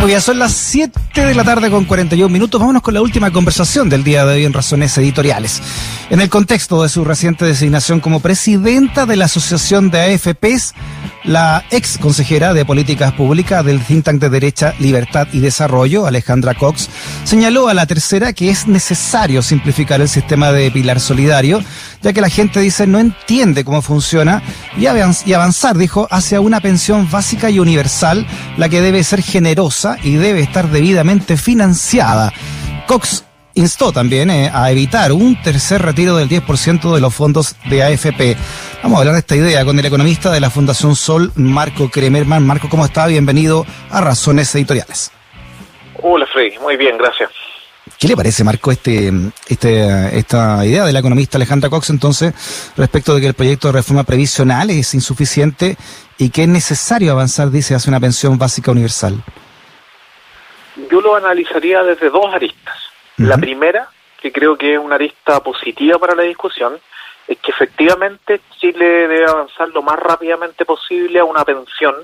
Muy bien, son las 7 de la tarde con 41 minutos. Vámonos con la última conversación del día de hoy en Razones Editoriales. En el contexto de su reciente designación como presidenta de la Asociación de AFPs, la ex consejera de Políticas Públicas del think tank de derecha Libertad y Desarrollo, Alejandra Cox, señaló a la tercera que es necesario simplificar el sistema de pilar solidario, ya que la gente dice no entiende cómo funciona y avanzar, dijo, hacia una pensión básica y universal, la que debe ser generosa y debe estar debidamente financiada. Cox instó también eh, a evitar un tercer retiro del 10% de los fondos de AFP. Vamos a hablar de esta idea con el economista de la Fundación Sol, Marco Kremerman. Marco, ¿cómo está? Bienvenido a Razones Editoriales. Hola, Freddy. Muy bien, gracias. ¿Qué le parece, Marco, este, este, esta idea de la economista Alejandra Cox, entonces, respecto de que el proyecto de reforma previsional es insuficiente y que es necesario avanzar, dice, hacia una pensión básica universal? Yo lo analizaría desde dos aristas. La primera, que creo que es una arista positiva para la discusión, es que efectivamente Chile debe avanzar lo más rápidamente posible a una pensión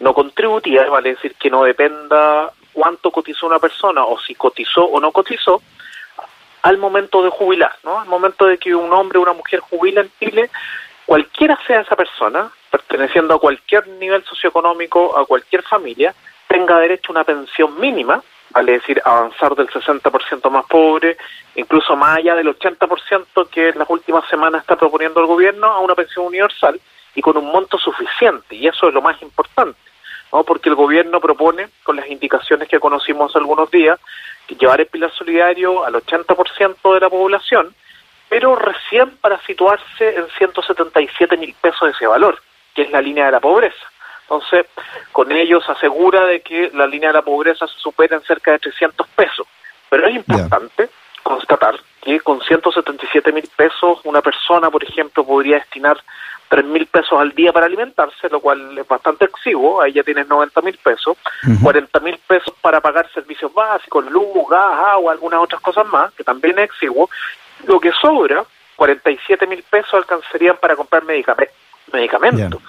no contributiva, vale decir que no dependa cuánto cotizó una persona o si cotizó o no cotizó al momento de jubilar, ¿no? Al momento de que un hombre o una mujer jubila en Chile, cualquiera sea esa persona, perteneciendo a cualquier nivel socioeconómico, a cualquier familia, tenga derecho a una pensión mínima vale decir, avanzar del 60% más pobre, incluso más allá del 80% que en las últimas semanas está proponiendo el gobierno, a una pensión universal y con un monto suficiente, y eso es lo más importante, ¿no? porque el gobierno propone, con las indicaciones que conocimos hace algunos días, llevar el pilar solidario al 80% de la población, pero recién para situarse en 177 mil pesos de ese valor, que es la línea de la pobreza. Entonces, con ellos asegura de que la línea de la pobreza se supera en cerca de 300 pesos. Pero es importante constatar que con 177 mil pesos una persona, por ejemplo, podría destinar 3 mil pesos al día para alimentarse, lo cual es bastante exiguo, ahí ya tienes 90 mil pesos, 40 mil pesos para pagar servicios básicos, luz, gas, agua, algunas otras cosas más, que también es exiguo, lo que sobra, 47 mil pesos alcanzarían para comprar medicamentos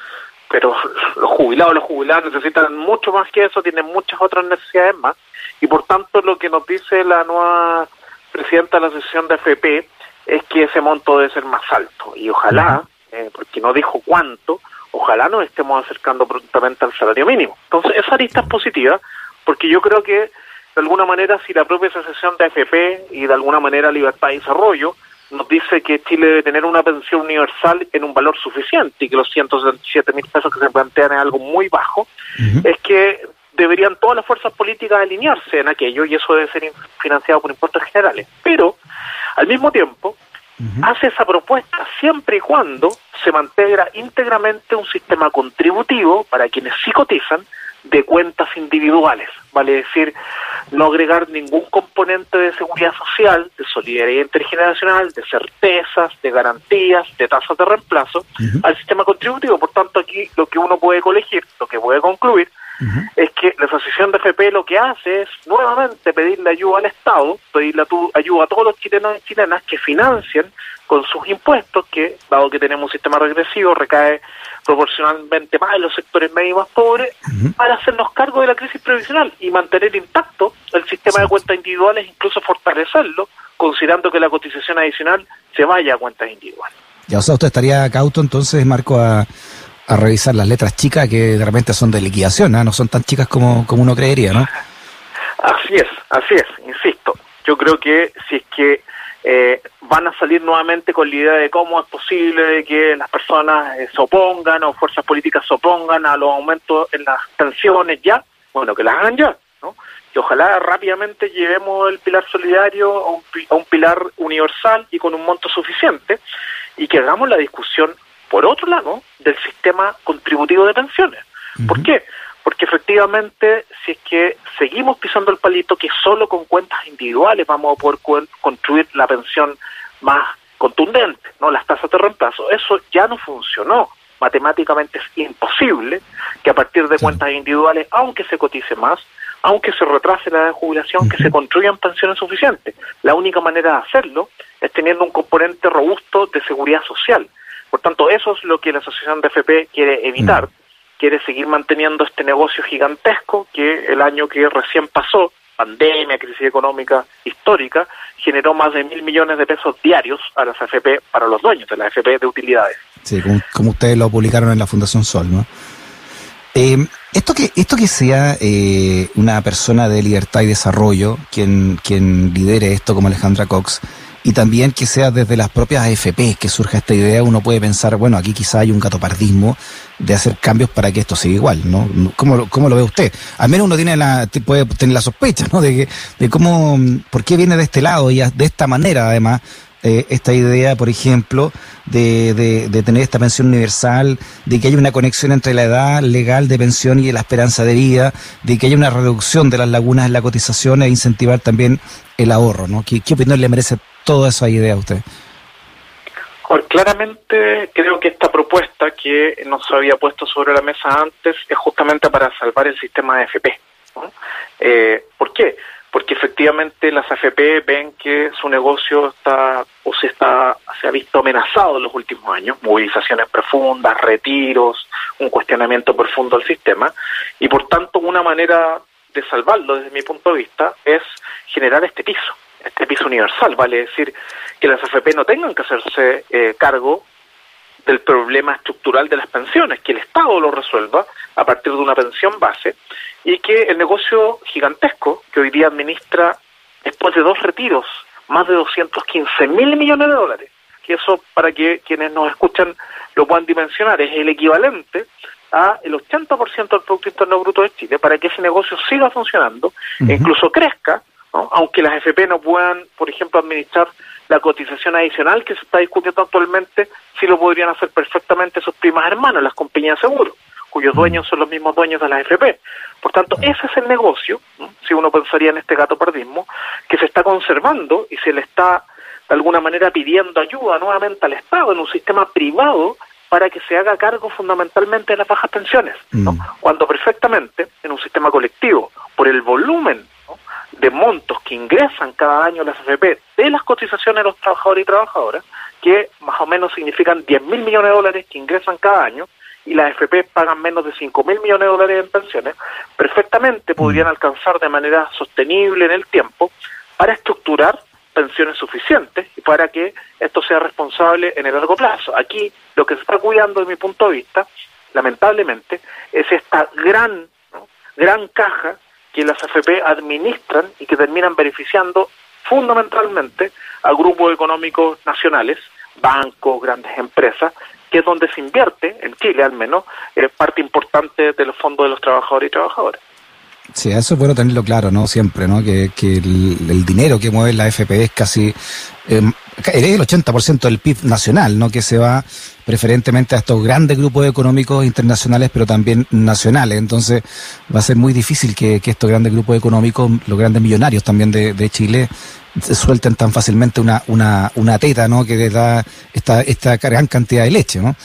pero los jubilados, los jubilados necesitan mucho más que eso, tienen muchas otras necesidades más, y por tanto lo que nos dice la nueva presidenta de la asociación de FP es que ese monto debe ser más alto, y ojalá, eh, porque no dijo cuánto, ojalá nos estemos acercando prontamente al salario mínimo. Entonces, esa lista es positiva, porque yo creo que de alguna manera si la propia asociación de AFP y de alguna manera Libertad y Desarrollo nos dice que Chile debe tener una pensión universal en un valor suficiente y que los 167 mil pesos que se plantean es algo muy bajo, es que deberían todas las fuerzas políticas alinearse en aquello y eso debe ser financiado por impuestos generales. Pero, al mismo tiempo, hace esa propuesta siempre y cuando se mantenga íntegramente un sistema contributivo para quienes sí cotizan de cuentas individuales, vale decir, no agregar ningún componente de seguridad social, de solidaridad intergeneracional, de certezas, de garantías, de tasas de reemplazo al sistema contributivo. Por tanto, aquí lo que uno puede colegir, lo que puede concluir, es que la Asociación de FP lo que hace es nuevamente pedirle ayuda al Estado, pedirle ayuda a todos los chilenos y chilenas que financien con sus impuestos, que dado que tenemos un sistema regresivo, recae proporcionalmente más en los sectores medios más pobres, para hacernos cargo de la crisis previsional y mantener intacto el sistema de cuentas individuales, incluso fortalecerlo, considerando que la cotización adicional se vaya a cuentas individuales. Ya, o sea, usted estaría cauto entonces, Marco, a, a revisar las letras chicas que de repente son de liquidación, ¿no? no son tan chicas como, como uno creería, ¿no? Así es, así es, insisto. Yo creo que si es que eh, van a salir nuevamente con la idea de cómo es posible que las personas eh, se opongan o fuerzas políticas se opongan a los aumentos en las tensiones ya, bueno, que las hagan ya, ¿no? Y ojalá rápidamente llevemos el pilar solidario a un, a un pilar universal y con un monto suficiente y que hagamos la discusión por otro lado, del sistema contributivo de pensiones. ¿Por qué? Porque efectivamente, si es que seguimos pisando el palito que solo con cuentas individuales vamos a poder construir la pensión más contundente, no las tasas de reemplazo, eso ya no funcionó. Matemáticamente es imposible que a partir de cuentas individuales, aunque se cotice más, aunque se retrase la edad de jubilación, que se construyan pensiones suficientes. La única manera de hacerlo es teniendo un componente robusto de seguridad social. Por tanto, eso es lo que la Asociación de FP quiere evitar. Mm. quiere seguir manteniendo este negocio gigantesco que el año que recién pasó, pandemia, crisis económica histórica, generó más de mil millones de pesos diarios a las AFP para los dueños de las AFP de utilidades. Sí, como, ustedes lo publicaron en la Fundación Sol, ¿no? Eh, esto que esto que sea eh, una persona de libertad y desarrollo quien quien lidere esto como Alejandra Cox y también que sea desde las propias AFP que surja esta idea, uno puede pensar, bueno, aquí quizá hay un gatopardismo de hacer cambios para que esto siga igual, ¿no? ¿Cómo, cómo lo ve usted? Al menos uno tiene la, puede tener la sospecha, ¿no? De, que, de cómo, por qué viene de este lado y de esta manera, además, eh, esta idea, por ejemplo, de, de, tener esta pensión universal, de que haya una conexión entre la edad legal de pensión y la esperanza de vida, de que haya una reducción de las lagunas en la cotización e incentivar también el ahorro, ¿no? ¿Qué, opinión le merece toda esa idea a usted? Claramente creo que esta propuesta que no se había puesto sobre la mesa antes es justamente para salvar el sistema de FP. Eh, ¿Por qué? Porque efectivamente las AFP ven que su negocio está o se está se ha visto amenazado en los últimos años, movilizaciones profundas, retiros, un cuestionamiento profundo del sistema y por tanto una manera de salvarlo desde mi punto de vista es generar este piso, este piso universal, vale decir que las AFP no tengan que hacerse eh, cargo del problema estructural de las pensiones, que el Estado lo resuelva a partir de una pensión base y que el negocio gigantesco que hoy día administra después de dos retiros más de 215 mil millones de dólares, que eso para que quienes nos escuchan lo puedan dimensionar, es el equivalente a el 80% del Producto Interno Bruto de Chile, para que ese negocio siga funcionando e incluso crezca, aunque las FP no puedan, por ejemplo, administrar la cotización adicional que se está discutiendo actualmente, sí lo podrían hacer perfectamente sus primas hermanas, las compañías de seguros cuyos dueños son los mismos dueños de la AFP. Por tanto, ese es el negocio, si uno pensaría en este gato pardismo, que se está conservando y se le está de alguna manera pidiendo ayuda nuevamente al Estado en un sistema privado para que se haga cargo fundamentalmente de las bajas pensiones, mm. cuando perfectamente en un sistema colectivo, por el volumen de montos que ingresan cada año las AFP de las cotizaciones de los trabajadores y trabajadoras, que más o menos significan 10 mil millones de dólares que ingresan cada año, y las AFP pagan menos de 5 mil millones de dólares en pensiones, perfectamente podrían mm. alcanzar de manera sostenible en el tiempo para estructurar pensiones suficientes y para que esto sea responsable en el largo plazo. Aquí lo que se está cuidando, desde mi punto de vista, lamentablemente, es esta gran, gran caja que las AFP administran y que terminan beneficiando fundamentalmente a grupos económicos nacionales, bancos, grandes empresas, que es donde se invierte, en Chile al menos, es parte importante de los fondos de los trabajadores y trabajadoras. Sí, eso es bueno tenerlo claro, ¿no? Siempre, ¿no? Que, que el, dinero que mueve la FP es casi eh, el 80% del PIB nacional, ¿no? Que se va preferentemente a estos grandes grupos económicos internacionales, pero también nacionales. Entonces, va a ser muy difícil que, estos grandes grupos económicos, los grandes millonarios también de, Chile, suelten tan fácilmente una, una, una teta, ¿no? Que les da esta, esta gran cantidad de leche, ¿no?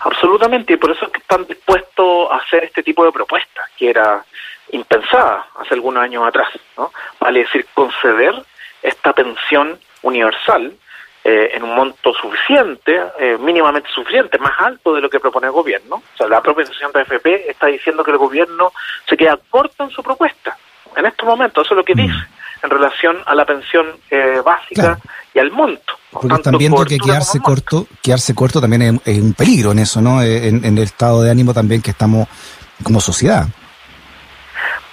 Absolutamente, y por eso es que están dispuestos a hacer este tipo de propuestas, que era impensada hace algunos años atrás, ¿no? Vale decir, conceder esta pensión universal eh, en un monto suficiente, eh, mínimamente suficiente, más alto de lo que propone el gobierno. O sea, la propia asociación de AFP está diciendo que el gobierno se queda corto en su propuesta. En estos momentos, eso es lo que mm. dice en relación a la pensión eh, básica y al monto. Porque están viendo que quedarse corto, quedarse corto también es, un peligro en eso, ¿no? En, en el estado de ánimo también que estamos como sociedad.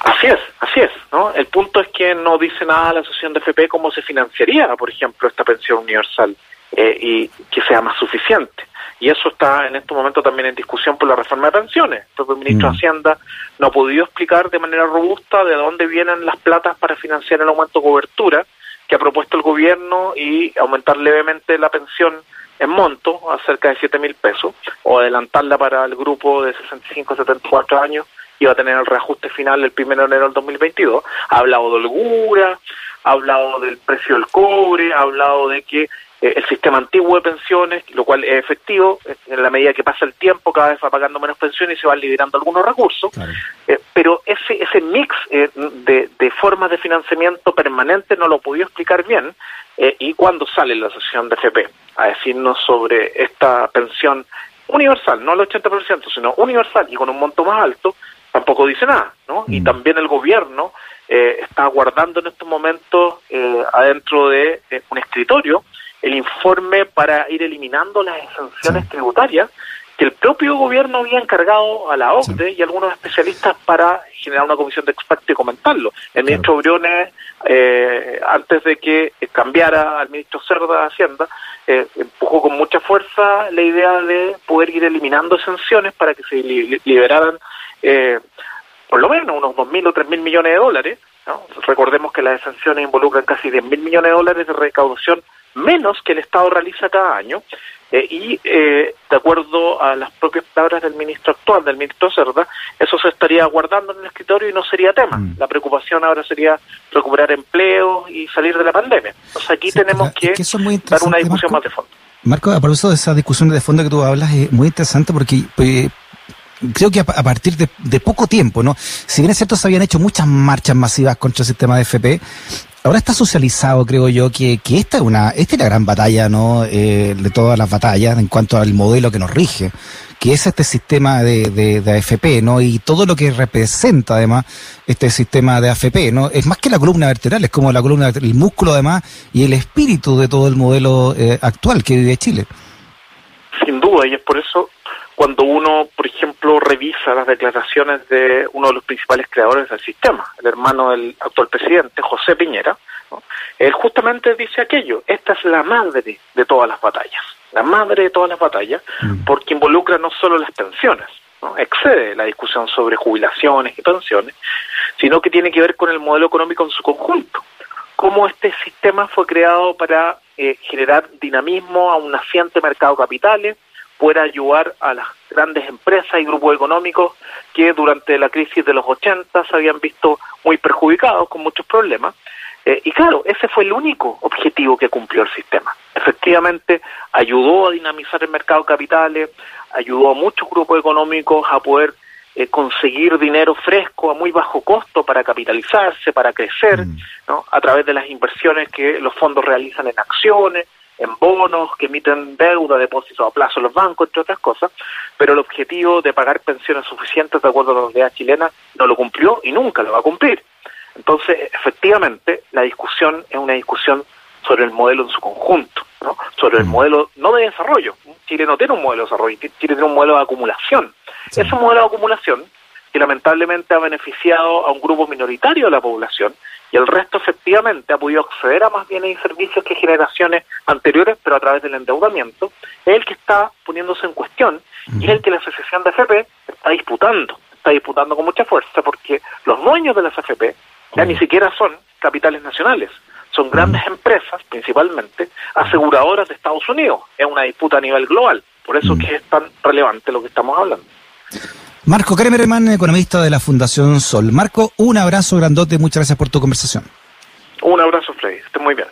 Así es, así es, ¿no? El punto es que no dice nada la asociación de FP cómo se financiaría, por ejemplo, esta pensión universal eh, y que sea más suficiente. Y eso está en este momento también en discusión por la reforma de pensiones. El propio ministro de mm. Hacienda no ha podido explicar de manera robusta de dónde vienen las platas para financiar el aumento de cobertura que ha propuesto el gobierno y aumentar levemente la pensión en monto a cerca de 7 mil pesos o adelantarla para el grupo de 65 a 74 años iba a tener el reajuste final el 1 de enero del 2022. Ha hablado de holgura, ha hablado del precio del cobre, ha hablado de que eh, el sistema antiguo de pensiones, lo cual es efectivo, eh, en la medida que pasa el tiempo cada vez va pagando menos pensiones y se van liberando algunos recursos, eh, pero ese, ese mix de, de, formas de financiamiento permanente no lo podido explicar bien y cuando sale la asociación de FP a decirnos sobre esta pensión universal, no al 80%, sino universal y con un monto más alto, tampoco dice nada, ¿no? Y mm. también el gobierno eh, está guardando en estos momentos eh, adentro de un escritorio el informe para ir eliminando las exenciones tributarias que el propio gobierno había encargado a la OCDE y a algunos especialistas para generar una comisión de expertos y comentarlo. El ministro Briones, eh, antes de que cambiara al ministro Cerda de Hacienda, eh, empujó con mucha fuerza la idea de poder ir eliminando exenciones para que se liberaran eh, por lo menos unos 2.000 o 3.000 millones de dólares. Recordemos que las exenciones involucran casi 10.000 millones de dólares de recaudación menos que el Estado realiza cada año. Eh, y eh, de acuerdo a las propias palabras del ministro actual, del ministro Cerda, eso se estaría guardando en el escritorio y no sería tema. Mm. La preocupación ahora sería recuperar empleo y salir de la pandemia. Entonces aquí tenemos que, dar una discusión más de fondo. Marco, a propósito de esa discusión de fondo que tú hablas, es muy interesante porque eh, creo que a, partir de, de, poco tiempo, ¿no? Si bien es cierto, se habían hecho muchas marchas masivas contra el sistema de FP, ahora está socializado, creo yo, que, que esta es una, esta es la gran batalla, ¿no? Eh, de todas las batallas en cuanto al modelo que nos rige, que es este sistema de, de, AFP, ¿no? Y todo lo que representa, además, este sistema de AFP, ¿no? Es más que la columna vertebral, es como la columna, el músculo, además, y el espíritu de todo el modelo eh, actual que vive Chile. Sin duda, y es por eso cuando uno, por ejemplo, revisa las declaraciones de uno de los principales creadores del sistema, el hermano del actual presidente, José Piñera, él justamente dice aquello, esta es la madre de todas las batallas, la madre de todas las batallas, mm. porque involucra no solo las pensiones, ¿no? excede la discusión sobre jubilaciones y pensiones, sino que tiene que ver con el modelo económico en su conjunto, cómo este sistema fue creado para eh, generar dinamismo a un naciente mercado de capitales, pueda ayudar a las grandes empresas y grupos económicos que durante la crisis de los 80 se habían visto muy perjudicados con muchos problemas. Eh, y claro, ese fue el único objetivo que cumplió el sistema. Efectivamente, ayudó a dinamizar el mercado de capitales, ayudó a muchos grupos económicos a poder eh, conseguir dinero fresco a muy bajo costo para capitalizarse, para crecer, mm. ¿no? a través de las inversiones que los fondos realizan en acciones, en bonos que emiten deuda, depósitos a plazo en los bancos, entre otras cosas, pero el objetivo de pagar pensiones suficientes de acuerdo a la unidad chilena no lo cumplió y nunca lo va a cumplir. Entonces, efectivamente, la discusión es una discusión sobre el modelo en su conjunto, ¿no? sobre el mm. modelo no de desarrollo. Chile no tiene un modelo de desarrollo, Chile tiene un modelo de acumulación. Ese modelo de acumulación que lamentablemente ha beneficiado a un grupo minoritario de la población y el resto efectivamente ha podido acceder a más bienes y servicios que generaciones anteriores, pero a través del endeudamiento, es el que está poniéndose en cuestión y es el que la Asociación de FP está disputando, está disputando con mucha fuerza porque los dueños de las AFP ya ni siquiera son capitales nacionales, son grandes empresas, principalmente aseguradoras de Estados Unidos. Es una disputa a nivel global, por eso que es tan relevante lo que estamos hablando. Marco Kremerman, economista de la Fundación Sol. Marco, un abrazo grandote, muchas gracias por tu conversación. Un abrazo, Freddy, esté muy bien.